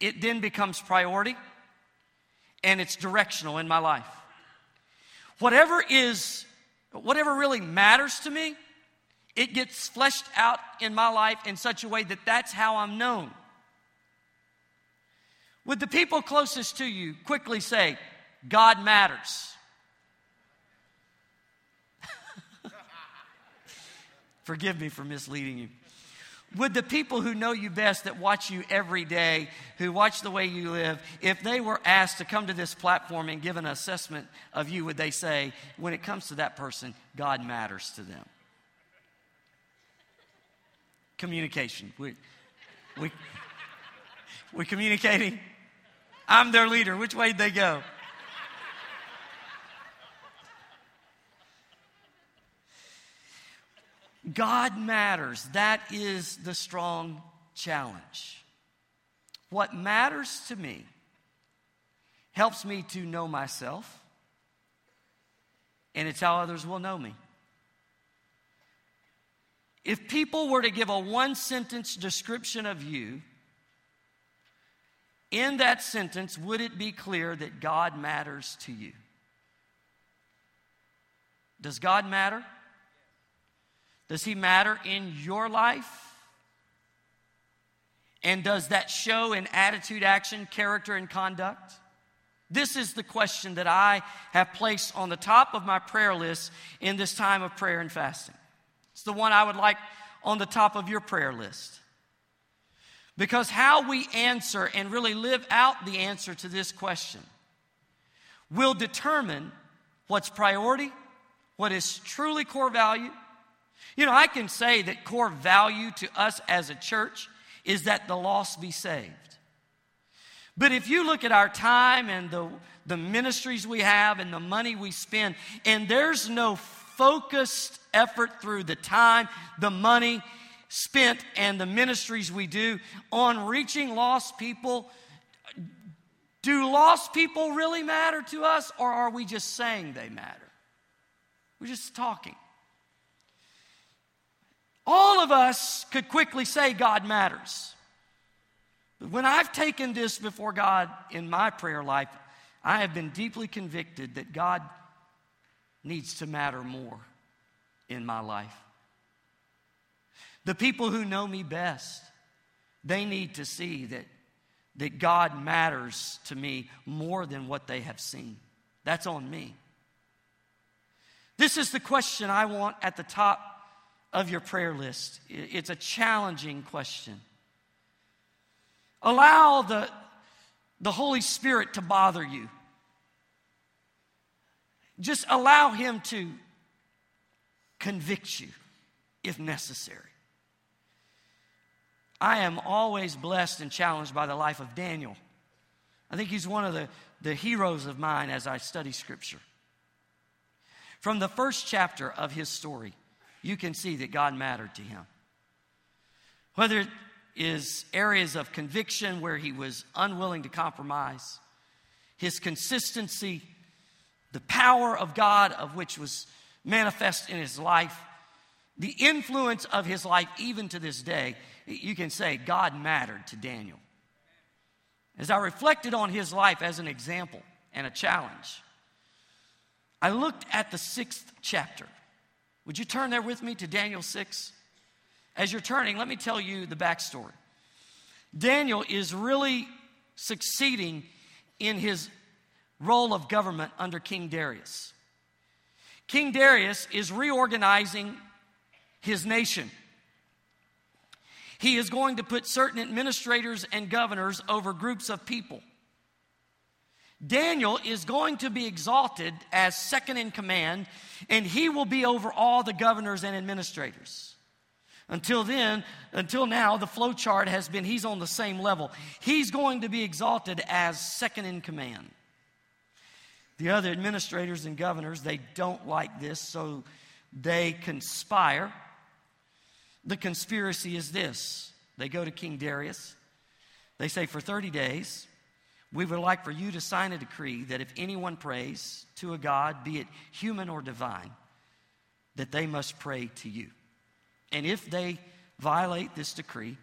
it then becomes priority and it's directional in my life. Whatever is, whatever really matters to me, it gets fleshed out in my life in such a way that that's how I'm known. Would the people closest to you quickly say, God matters? Forgive me for misleading you. Would the people who know you best, that watch you every day, who watch the way you live, if they were asked to come to this platform and give an assessment of you, would they say, when it comes to that person, God matters to them? Communication. We, we, we communicating? I'm their leader. Which way did they go? God matters. That is the strong challenge. What matters to me helps me to know myself, and it's how others will know me. If people were to give a one sentence description of you, in that sentence, would it be clear that God matters to you? Does God matter? Does He matter in your life? And does that show in attitude, action, character, and conduct? This is the question that I have placed on the top of my prayer list in this time of prayer and fasting. It's the one I would like on the top of your prayer list. Because how we answer and really live out the answer to this question will determine what's priority, what is truly core value, you know, I can say that core value to us as a church is that the lost be saved. But if you look at our time and the, the ministries we have and the money we spend, and there's no focused effort through the time, the money spent, and the ministries we do on reaching lost people, do lost people really matter to us, or are we just saying they matter? We're just talking. All of us could quickly say God matters. But when I've taken this before God in my prayer life, I have been deeply convicted that God needs to matter more in my life. The people who know me best, they need to see that, that God matters to me more than what they have seen. That's on me. This is the question I want at the top of your prayer list. It's a challenging question. Allow the, the Holy Spirit to bother you. Just allow Him to convict you if necessary. I am always blessed and challenged by the life of Daniel. I think he's one of the, the heroes of mine as I study Scripture. From the first chapter of his story, you can see that God mattered to him. Whether it is areas of conviction where he was unwilling to compromise, his consistency, the power of God of which was manifest in his life, the influence of his life even to this day, you can say God mattered to Daniel. As I reflected on his life as an example and a challenge, I looked at the sixth chapter would you turn there with me to Daniel 6? As you're turning, let me tell you the backstory. Daniel is really succeeding in his role of government under King Darius. King Darius is reorganizing his nation. He is going to put certain administrators and governors over groups of people. Daniel is going to be exalted as second in command, and he will be over all the governors and administrators. Until then, until now, the flow chart has been he's on the same level. He's going to be exalted as second in command. The other administrators and governors, they don't like this, so they conspire. The conspiracy is this they go to King Darius. They say, For 30 days, we would like for you to sign a decree that if anyone prays to a God, be it human or divine, that they must pray to you. And if they violate this decree,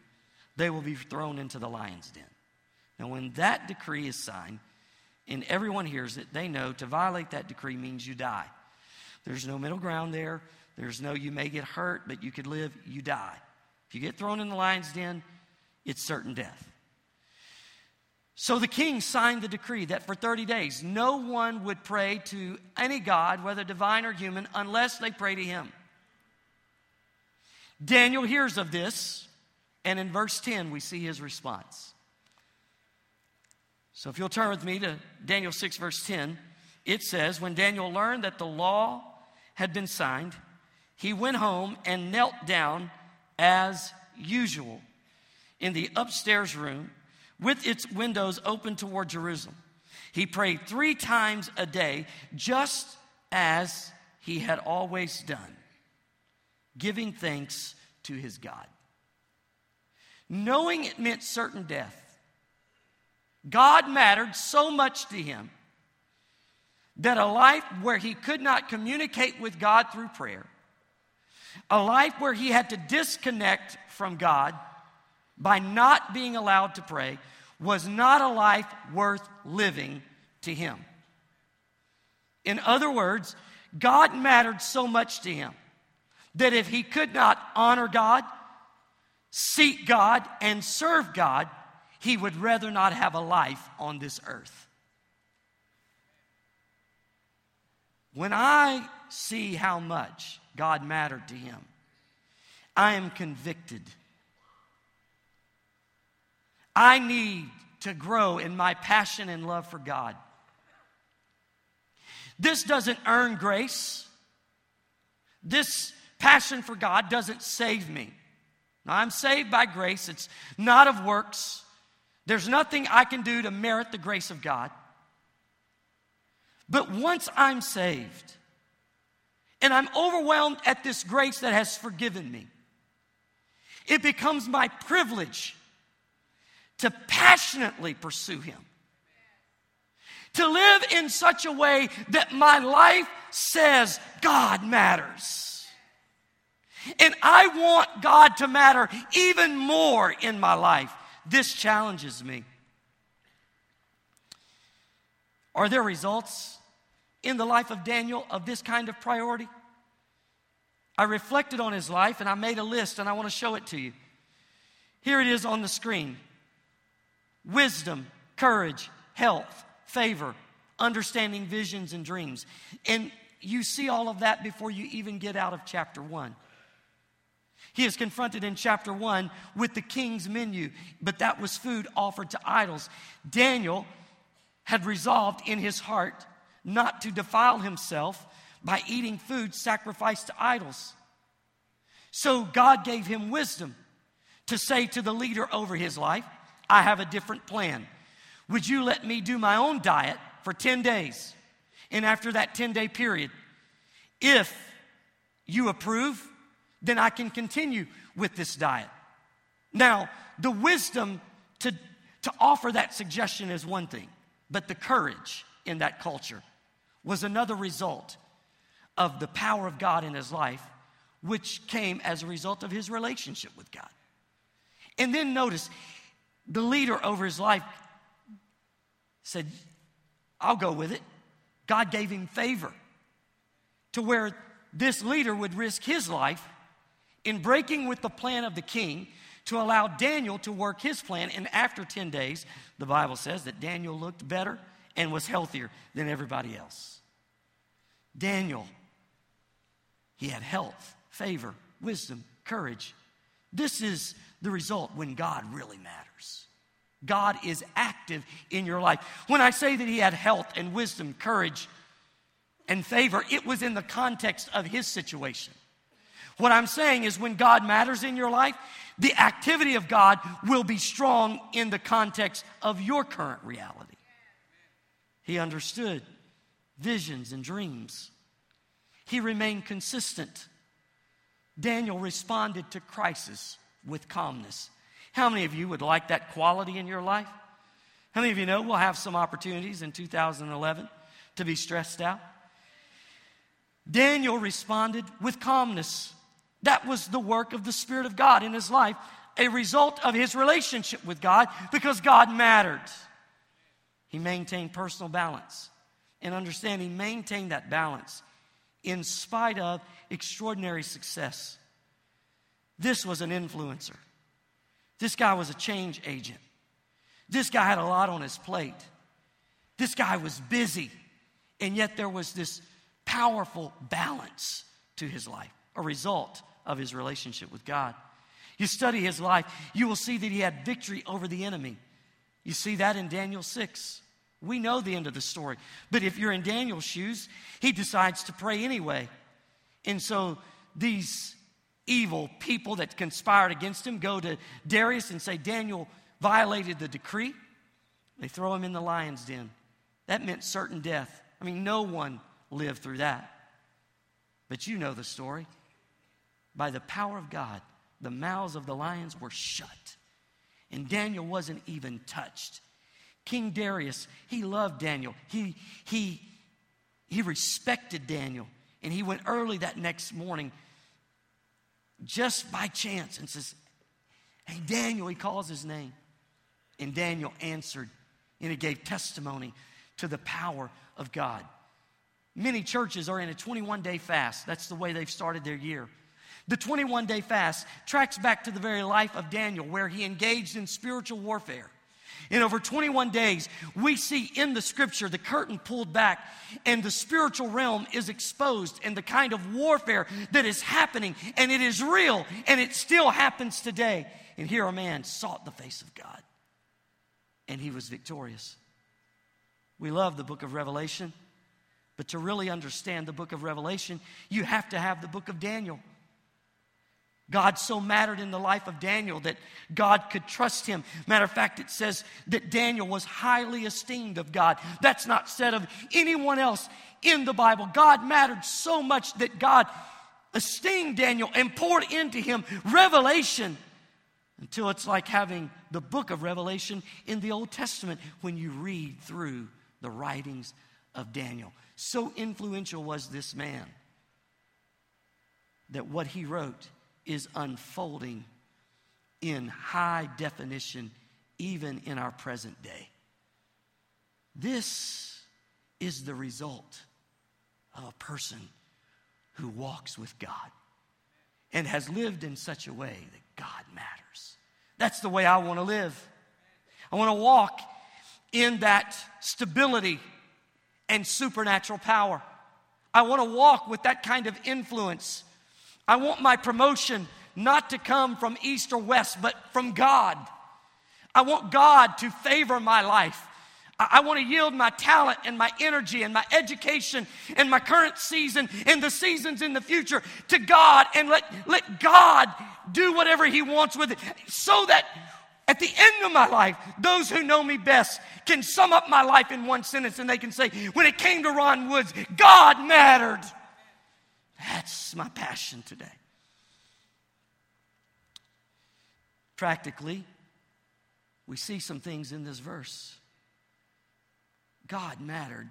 they will be thrown into the lion's den. Now, when that decree is signed and everyone hears it, they know to violate that decree means you die. There's no middle ground there. There's no you may get hurt, but you could live, you die. If you get thrown in the lion's den, it's certain death. So the king signed the decree that for 30 days no one would pray to any god, whether divine or human, unless they pray to him. Daniel hears of this, and in verse 10, we see his response. So if you'll turn with me to Daniel 6, verse 10, it says, When Daniel learned that the law had been signed, he went home and knelt down as usual in the upstairs room with its windows open toward Jerusalem. He prayed three times a day, just as he had always done, giving thanks to his God. Knowing it meant certain death, God mattered so much to him that a life where he could not communicate with God through prayer, a life where he had to disconnect from God by not being allowed to pray, was not a life worth living to him. In other words, God mattered so much to him that if he could not honor God, seek God, and serve God, he would rather not have a life on this earth. When I see how much God mattered to him, I am convicted. I need to grow in my passion and love for God. This doesn't earn grace. This passion for God doesn't save me. Now, I'm saved by grace, it's not of works. There's nothing I can do to merit the grace of God. But once I'm saved and I'm overwhelmed at this grace that has forgiven me, it becomes my privilege to passionately pursue Him. To live in such a way that my life says God matters. And I want God to matter even more in my life. This challenges me. Are there results in the life of Daniel of this kind of priority? I reflected on his life and I made a list and I want to show it to you. Here it is on the screen wisdom, courage, health, favor, understanding visions and dreams. And you see all of that before you even get out of chapter 1. He is confronted in chapter 1 with the king's menu, but that was food offered to idols. Daniel had resolved in his heart not to defile himself by eating food sacrificed to idols. So God gave him wisdom to say to the leader over his life, I have a different plan. Would you let me do my own diet for 10 days? And after that 10 day period, if you approve, then I can continue with this diet. Now, the wisdom to, to offer that suggestion is one thing, but the courage in that culture was another result of the power of God in his life, which came as a result of his relationship with God. And then notice, the leader over his life said, I'll go with it. God gave him favor to where this leader would risk his life in breaking with the plan of the king to allow Daniel to work his plan. And after 10 days, the Bible says that Daniel looked better and was healthier than everybody else. Daniel, he had health, favor, wisdom, courage. This is the result when God really matters. God is active in your life. When I say that he had health and wisdom, courage, and favor, it was in the context of his situation. What I'm saying is when God matters in your life, the activity of God will be strong in the context of your current reality. He understood visions and dreams. He remained consistent. Daniel responded to crisis with calmness. How many of you would like that quality in your life? How many of you know we'll have some opportunities in 2011 to be stressed out? Daniel responded with calmness. That was the work of the Spirit of God in his life a result of his relationship with God because God mattered. He maintained personal balance. And understand, he maintained that balance in spite of extraordinary success. This was an influencer. This guy was a change agent. This guy had a lot on his plate. This guy was busy. And yet there was this powerful balance to his life, a result of his relationship with God. You study his life, you will see that he had victory over the enemy. You see that in Daniel 6. We know the end of the story. But if you're in Daniel's shoes, he decides to pray anyway. And so these evil people that conspired against him go to Darius and say, Daniel violated the decree. They throw him in the lion's den. That meant certain death. I mean, no one lived through that. But you know the story. By the power of God, the mouths of the lions were shut, and Daniel wasn't even touched. King Darius, he loved Daniel. He, he, he respected Daniel. And he went early that next morning just by chance and says, Hey, Daniel, he calls his name. And Daniel answered and he gave testimony to the power of God. Many churches are in a 21 day fast. That's the way they've started their year. The 21 day fast tracks back to the very life of Daniel, where he engaged in spiritual warfare. In over 21 days, we see in the scripture the curtain pulled back and the spiritual realm is exposed and the kind of warfare that is happening, and it is real and it still happens today. And here a man sought the face of God and he was victorious. We love the book of Revelation, but to really understand the book of Revelation, you have to have the book of Daniel. God so mattered in the life of Daniel that God could trust him. Matter of fact, it says that Daniel was highly esteemed of God. That's not said of anyone else in the Bible. God mattered so much that God esteemed Daniel and poured into him revelation until it's like having the book of Revelation in the Old Testament when you read through the writings of Daniel. So influential was this man that what he wrote is unfolding in high definition, even in our present day. This is the result of a person who walks with God and has lived in such a way that God matters. That's the way I want to live. I want to walk in that stability and supernatural power. I want to walk with that kind of influence I want my promotion not to come from east or west, but from God. I want God to favor my life. I want to yield my talent and my energy and my education and my current season and the seasons in the future to God and let, let God do whatever He wants with it so that at the end of my life, those who know me best can sum up my life in one sentence and they can say, when it came to Ron Woods, God mattered. That's my passion today. Practically, we see some things in this verse. God mattered,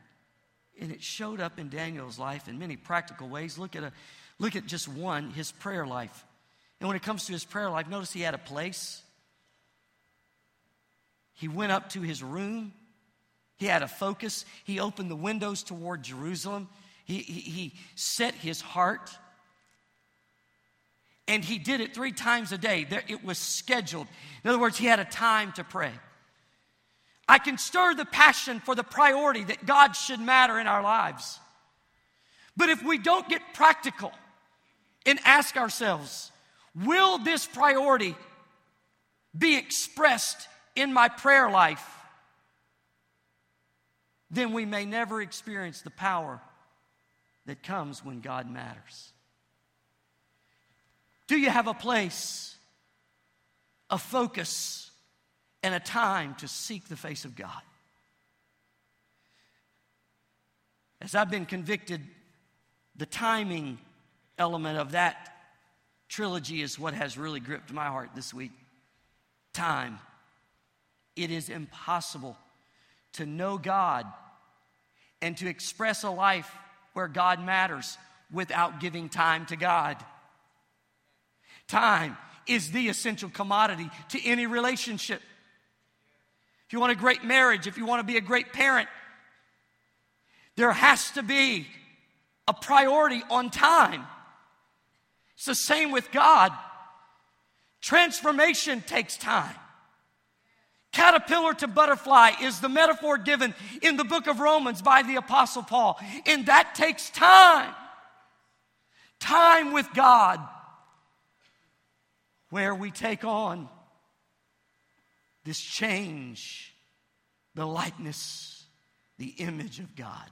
and it showed up in Daniel's life in many practical ways. Look at, a, look at just one his prayer life. And when it comes to his prayer life, notice he had a place. He went up to his room. He had a focus. He opened the windows toward Jerusalem. He, he, he set his heart and he did it three times a day. It was scheduled. In other words, he had a time to pray. I can stir the passion for the priority that God should matter in our lives. But if we don't get practical and ask ourselves, will this priority be expressed in my prayer life? Then we may never experience the power that comes when God matters? Do you have a place, a focus, and a time to seek the face of God? As I've been convicted, the timing element of that trilogy is what has really gripped my heart this week. Time. It is impossible to know God and to express a life where God matters without giving time to God. Time is the essential commodity to any relationship. If you want a great marriage, if you want to be a great parent, there has to be a priority on time. It's the same with God. Transformation takes time. Caterpillar to butterfly is the metaphor given in the book of Romans by the Apostle Paul, and that takes time. Time with God, where we take on this change, the likeness, the image of God.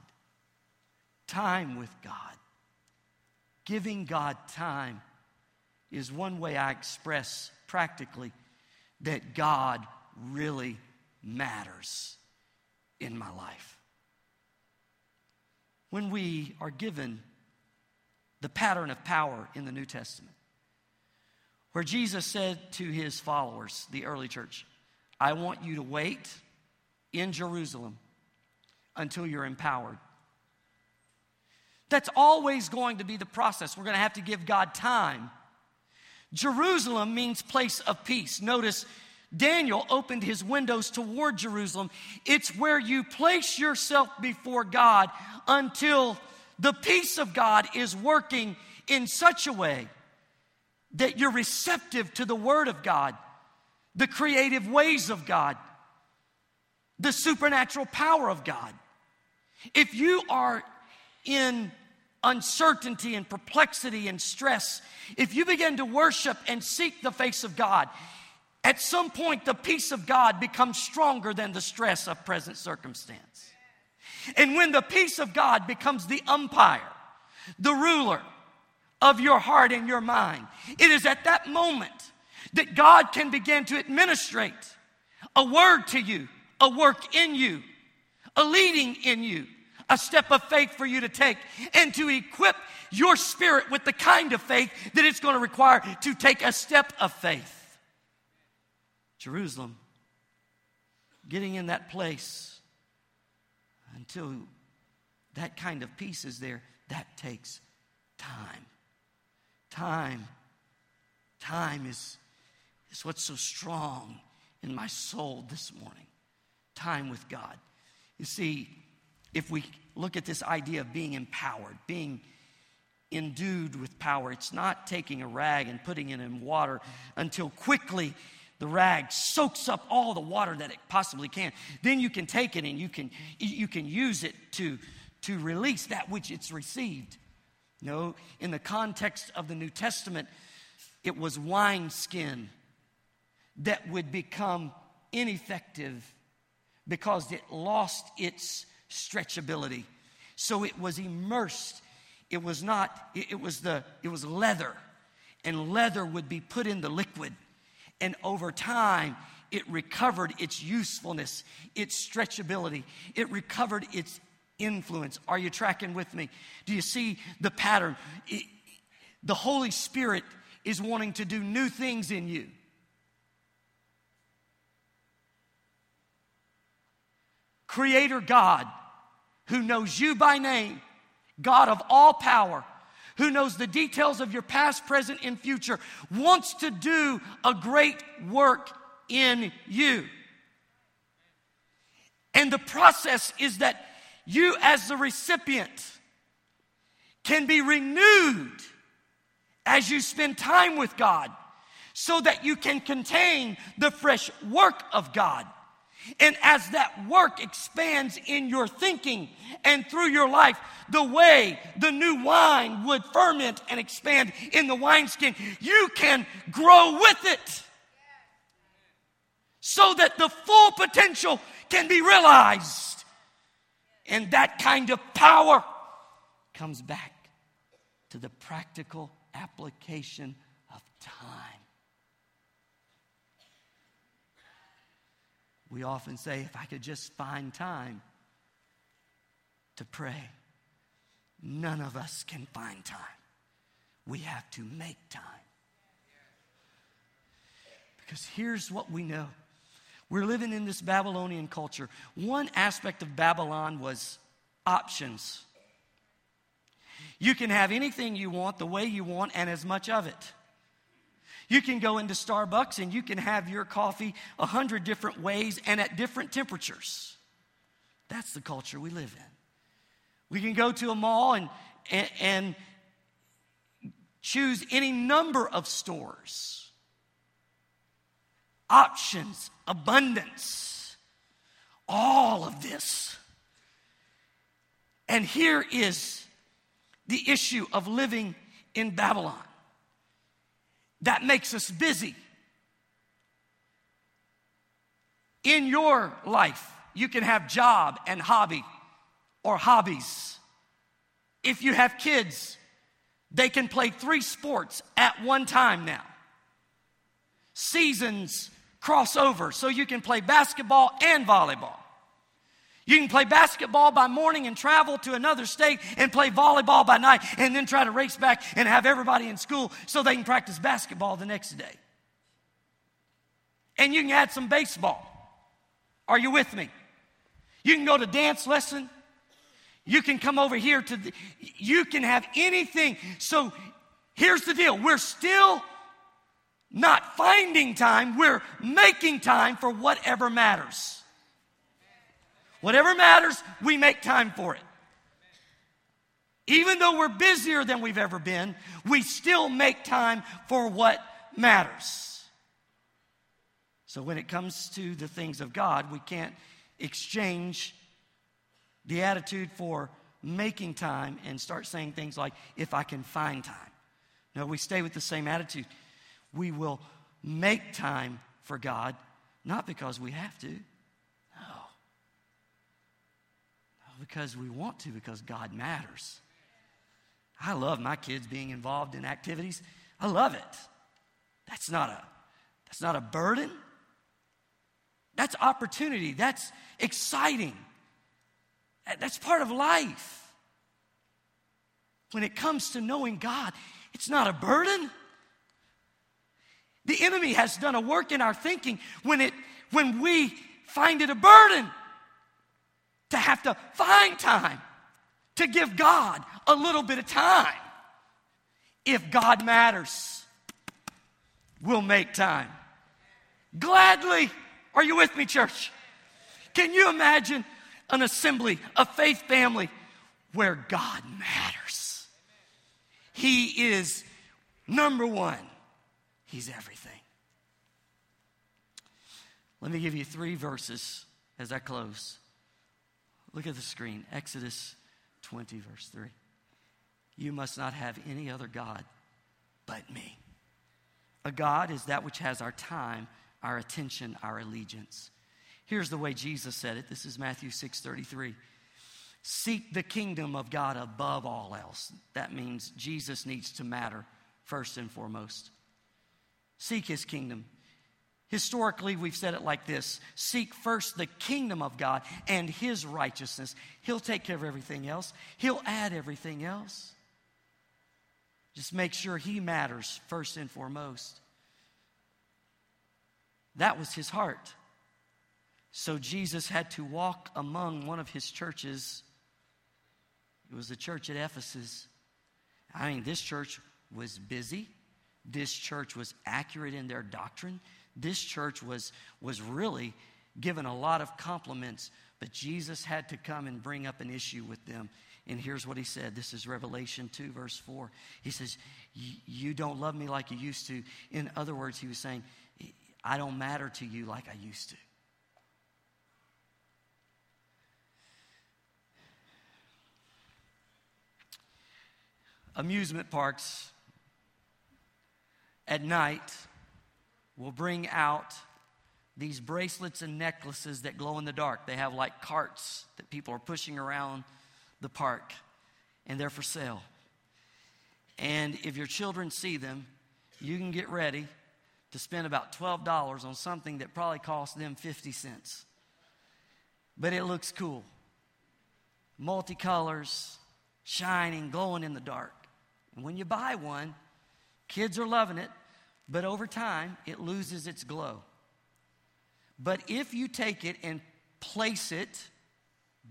Time with God. Giving God time is one way I express practically that God really matters in my life. When we are given the pattern of power in the New Testament, where Jesus said to his followers, the early church, I want you to wait in Jerusalem until you're empowered. That's always going to be the process. We're going to have to give God time. Jerusalem means place of peace. Notice Daniel opened his windows toward Jerusalem. It's where you place yourself before God until the peace of God is working in such a way that you're receptive to the Word of God, the creative ways of God, the supernatural power of God. If you are in uncertainty and perplexity and stress, if you begin to worship and seek the face of God, at some point, the peace of God becomes stronger than the stress of present circumstance. And when the peace of God becomes the umpire, the ruler of your heart and your mind, it is at that moment that God can begin to administrate a word to you, a work in you, a leading in you, a step of faith for you to take, and to equip your spirit with the kind of faith that it's going to require to take a step of faith. Jerusalem, getting in that place until that kind of peace is there, that takes time. Time. Time is, is what's so strong in my soul this morning. Time with God. You see, if we look at this idea of being empowered, being endued with power, it's not taking a rag and putting it in water until quickly the rag soaks up all the water that it possibly can. Then you can take it and you can, you can use it to, to release that which it's received. No, in the context of the New Testament, it was wineskin that would become ineffective because it lost its stretchability. So it was immersed. It was not, it was the, it was leather. And leather would be put in the liquid and over time, it recovered its usefulness, its stretchability, it recovered its influence. Are you tracking with me? Do you see the pattern? It, the Holy Spirit is wanting to do new things in you. Creator God, who knows you by name, God of all power, who knows the details of your past, present, and future, wants to do a great work in you. And the process is that you, as the recipient, can be renewed as you spend time with God so that you can contain the fresh work of God. And as that work expands in your thinking and through your life, the way the new wine would ferment and expand in the wineskin, you can grow with it so that the full potential can be realized. And that kind of power comes back to the practical application of time. We often say, if I could just find time to pray, none of us can find time. We have to make time. Because here's what we know we're living in this Babylonian culture. One aspect of Babylon was options. You can have anything you want, the way you want, and as much of it. You can go into Starbucks and you can have your coffee a hundred different ways and at different temperatures. That's the culture we live in. We can go to a mall and, and, and choose any number of stores. Options, abundance, all of this. And here is the issue of living in Babylon that makes us busy. In your life, you can have job and hobby or hobbies. If you have kids, they can play three sports at one time now. Seasons cross over, so you can play basketball and volleyball. You can play basketball by morning and travel to another state and play volleyball by night and then try to race back and have everybody in school so they can practice basketball the next day. And you can add some baseball. Are you with me? You can go to dance lesson. You can come over here to, the, you can have anything. So here's the deal we're still not finding time, we're making time for whatever matters. Whatever matters, we make time for it. Even though we're busier than we've ever been, we still make time for what matters. So when it comes to the things of God, we can't exchange the attitude for making time and start saying things like, if I can find time. No, we stay with the same attitude. We will make time for God, not because we have to. No. no. Because we want to, because God matters. I love my kids being involved in activities. I love it. That's not a that's not a burden. That's opportunity. That's exciting. That's part of life. When it comes to knowing God, it's not a burden. The enemy has done a work in our thinking when, it, when we find it a burden to have to find time to give God a little bit of time. If God matters, we'll make time. Gladly. Are you with me, church? Can you imagine an assembly, a faith family where God matters? He is number one, He's everything. Let me give you three verses as I close. Look at the screen Exodus 20, verse 3. You must not have any other God but me. A God is that which has our time our attention, our allegiance. Here's the way Jesus said it. This is Matthew 6:33. Seek the kingdom of God above all else. That means Jesus needs to matter first and foremost. Seek his kingdom. Historically, we've said it like this Seek first the kingdom of God and his righteousness. He'll take care of everything else, he'll add everything else. Just make sure he matters first and foremost. That was his heart. So Jesus had to walk among one of his churches. It was the church at Ephesus. I mean, this church was busy. This church was accurate in their doctrine. This church was, was really given a lot of compliments, but Jesus had to come and bring up an issue with them. And here's what he said. This is Revelation 2, verse 4. He says, You don't love me like you used to. In other words, he was saying, I don't matter to you like I used to. Amusement parks at night will bring out these bracelets and necklaces that glow in the dark. They have like carts that people are pushing around the park, and they're for sale. And if your children see them, you can get ready to spend about $12 on something that probably cost them 50 cents. But it looks cool. Multicolors, shining, glowing in the dark. And when you buy one, kids are loving it, but over time, it loses its glow. But if you take it and place it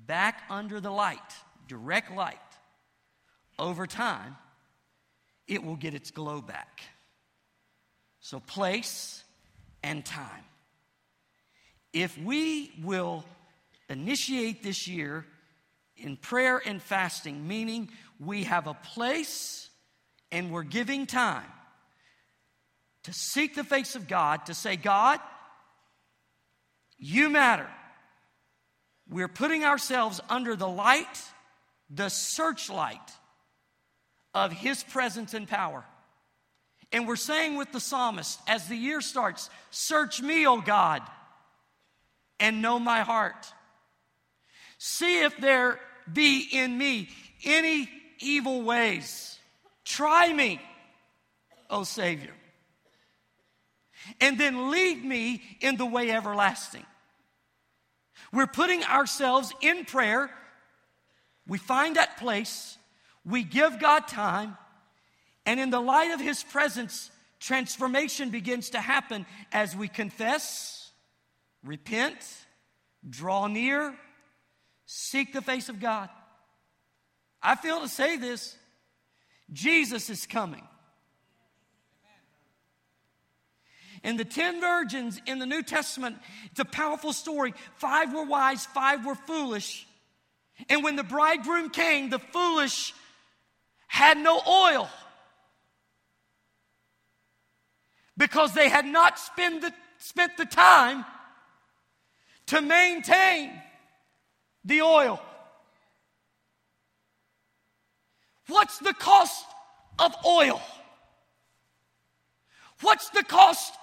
back under the light, direct light, over time, it will get its glow back. So, place and time. If we will initiate this year in prayer and fasting, meaning we have a place and we're giving time to seek the face of God, to say, God, you matter. We're putting ourselves under the light, the searchlight of His presence and power. And we're saying with the psalmist, as the year starts, Search me, O God, and know my heart. See if there be in me any evil ways. Try me, O Savior. And then lead me in the way everlasting. We're putting ourselves in prayer. We find that place. We give God time. And in the light of His presence, transformation begins to happen as we confess, repent, draw near, seek the face of God. I feel to say this Jesus is coming. And the 10 virgins in the New Testament, it's a powerful story. Five were wise, five were foolish. And when the bridegroom came, the foolish had no oil because they had not spent the, spent the time to maintain the oil. What's the cost of oil? What's the cost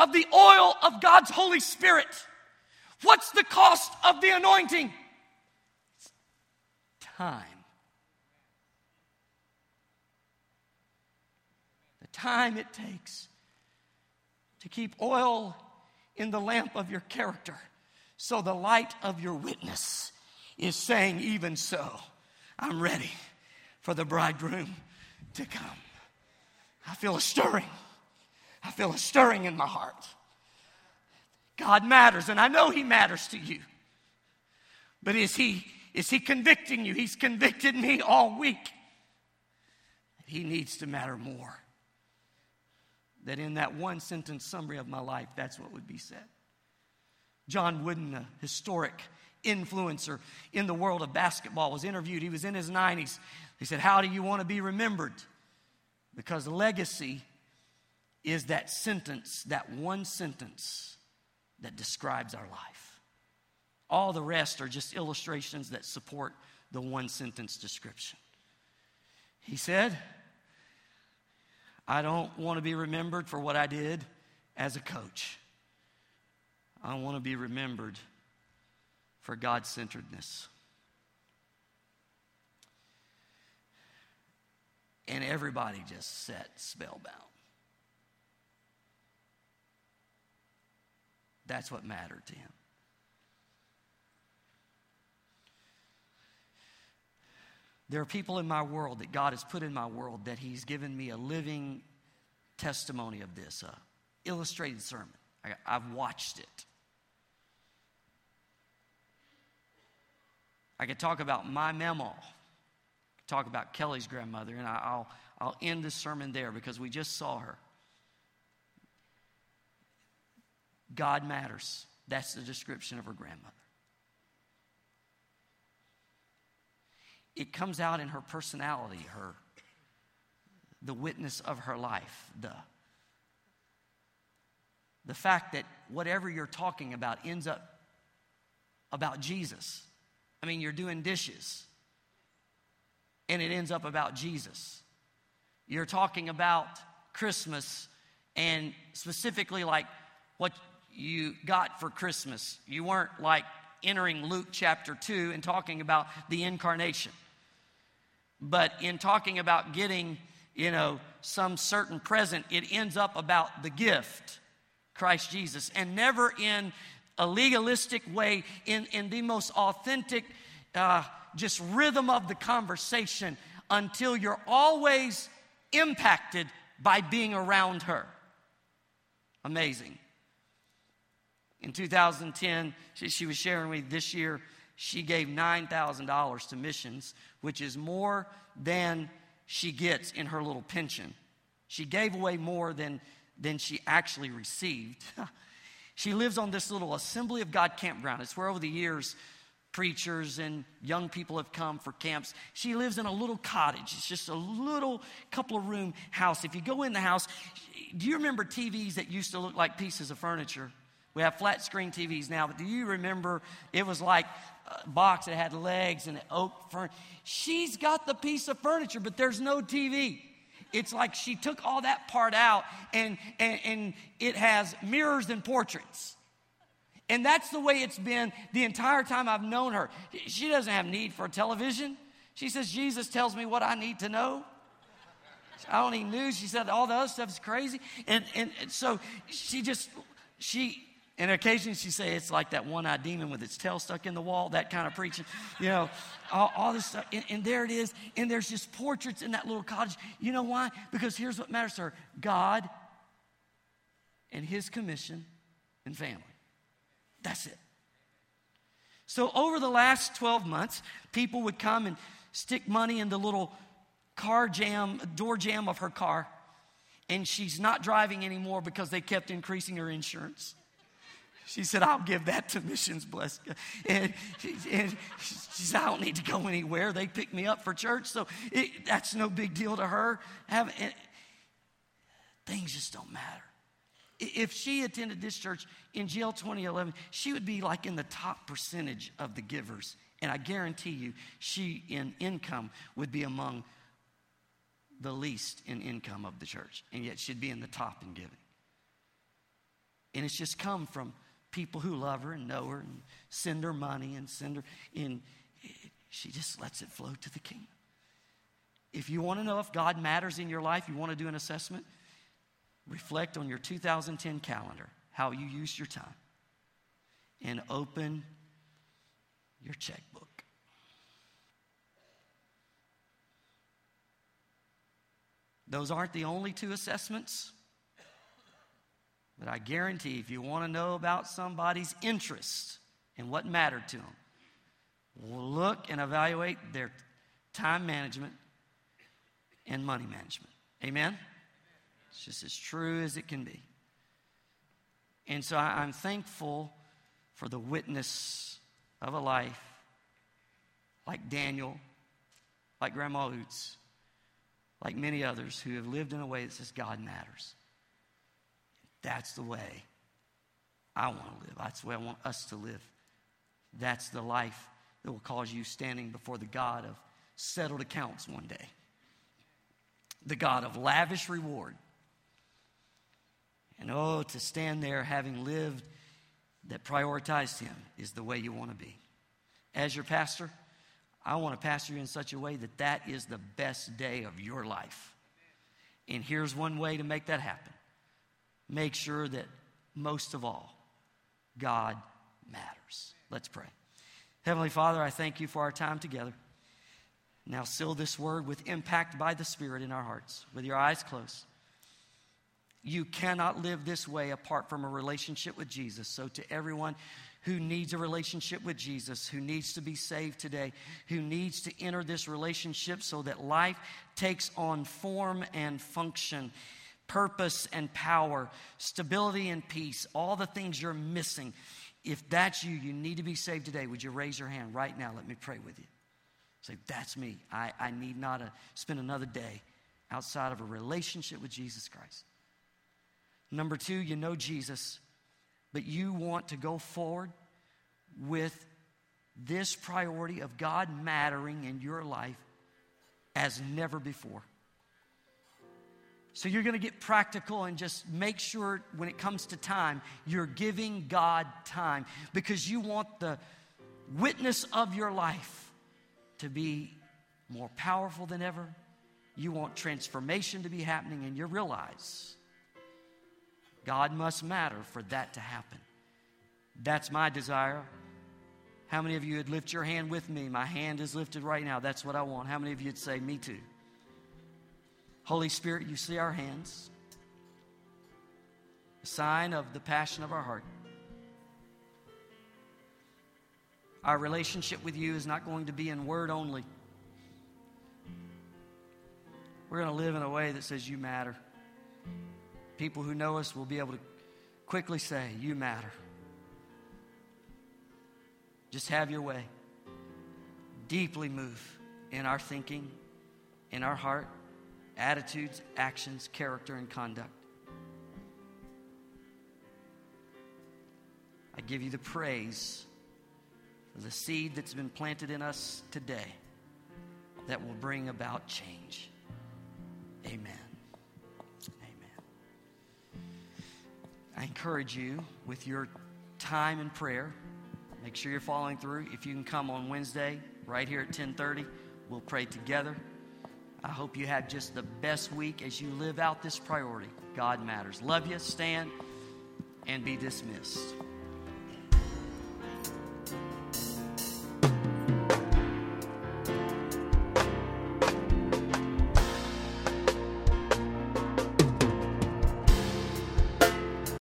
of the oil of God's Holy Spirit? What's the cost of the anointing? time. The time it takes to keep oil in the lamp of your character so the light of your witness is saying, Even so, I'm ready for the bridegroom to come. I feel a stirring. I feel a stirring in my heart. God matters, and I know He matters to you. But is He, is he convicting you? He's convicted me all week. He needs to matter more. That in that one sentence summary of my life, that's what would be said. John Wooden, a historic influencer in the world of basketball, was interviewed. He was in his 90s. He said, How do you want to be remembered? Because legacy is that sentence, that one sentence that describes our life. All the rest are just illustrations that support the one sentence description. He said, I don't want to be remembered for what I did as a coach. I want to be remembered for God centeredness. And everybody just sat spellbound. That's what mattered to him. There are people in my world that God has put in my world that He's given me a living testimony of this, a illustrated sermon. I, I've watched it. I could talk about my memo, talk about Kelly's grandmother, and I'll, I'll end this sermon there because we just saw her. God matters. That's the description of her grandmother. It comes out in her personality, her the witness of her life, the the fact that whatever you're talking about ends up about Jesus. I mean, you're doing dishes and it ends up about Jesus. You're talking about Christmas and specifically like what you got for Christmas. You weren't like entering Luke chapter 2 and talking about the incarnation. But in talking about getting, you know, some certain present, it ends up about the gift, Christ Jesus, and never in a legalistic way, in, in the most authentic, uh, just rhythm of the conversation until you're always impacted by being around her. Amazing. In 2010, she, she was sharing with me this year, she gave $9,000 to missions, which is more than she gets in her little pension. She gave away more than, than she actually received. she lives on this little Assembly of God campground. It's where over the years, preachers and young people have come for camps. She lives in a little cottage. It's just a little couple of room house. If you go in the house, do you remember TVs that used to look like pieces of furniture? We have flat screen TVs now, but do you remember it was like a box that had legs and oak furniture? She's got the piece of furniture, but there's no TV. It's like she took all that part out and, and, and it has mirrors and portraits. And that's the way it's been the entire time I've known her. She doesn't have need for a television. She says, Jesus tells me what I need to know. I don't need news. She said all the other stuff is crazy. And, and, and so she just, she, and occasionally she say it's like that one-eyed demon with its tail stuck in the wall, that kind of preaching, you know, all, all this stuff. And, and, there it is. And there's just portraits in that little cottage. You know why? Because here's what matters to her: God and His commission and family. That's it. So, over the last 12 months, people would come and stick money in the little car jam, door jamb of her car, and she's not driving anymore because they kept increasing her insurance. She said, I'll give that to Missions Blessed. And, she, and she said, I don't need to go anywhere. They pick me up for church, so it, that's no big deal to her. Have, things just don't matter. If she attended this church in GL 2011, she would be like in the top percentage of the givers. And I guarantee you, she in income would be among the least in income of the church. And yet she'd be in the top in giving. And it's just come from people who love her and know her and send her money and send her in. She just lets it flow to the kingdom. If you want to know if God matters in your life, you want to do an assessment, reflect on your 2010 calendar, how you used your time, and open your checkbook. Those aren't the only two assessments, but I guarantee if you want to know about somebody's interest and what mattered to them, look and evaluate their time management and money management. Amen? It's just as true as it can be. And so I, am thankful for the witness of a life like Daniel, like Grandma Oots, like many others who have lived in a way that says God matters. That's the way I want to live. That's the way I want us to live. That's the life that will cause you standing before the God of settled accounts one day, the God of lavish reward and oh, to stand there having lived that prioritized Him is the way you want to be. As your pastor, I want to pastor you in such a way that that is the best day of your life. And here's one way to make that happen make sure that most of all, God matters. Let's pray. Heavenly Father, I thank you for our time together. Now, seal this word with impact by the Spirit in our hearts, with your eyes closed. You cannot live this way apart from a relationship with Jesus. So, to everyone who needs a relationship with Jesus, who needs to be saved today, who needs to enter this relationship so that life takes on form and function, purpose and power, stability and peace, all the things you're missing. If that's you, you need to be saved today. Would you raise your hand right now? Let me pray with you. Say, That's me. I, I need not a, spend another day outside of a relationship with Jesus Christ. Number two, you know Jesus, but you want to go forward with this priority of God mattering in your life as never before. So you're going to get practical and just make sure when it comes to time, you're giving God time because you want the witness of your life to be more powerful than ever. You want transformation to be happening, and you realize God must matter for that to happen. That's my desire. How many of you would lift your hand with me? My hand is lifted right now. That's what I want. How many of you would say, Me too? Holy Spirit, you see our hands. A sign of the passion of our heart. Our relationship with you is not going to be in word only. We're going to live in a way that says you matter. people who know us will be able to quickly say, You matter. Just have your way. Deeply move in our thinking, in our heart, attitudes, actions, character, and conduct. I give you the praise for the seed that's been planted in us today that will bring about change. Amen. Amen. I encourage you with your time in prayer. Make sure you're following through. If you can come on Wednesday, right here at 1030, we'll pray together. I hope you have just the best week as you live out this priority. God matters. Love you. Stand and be dismissed.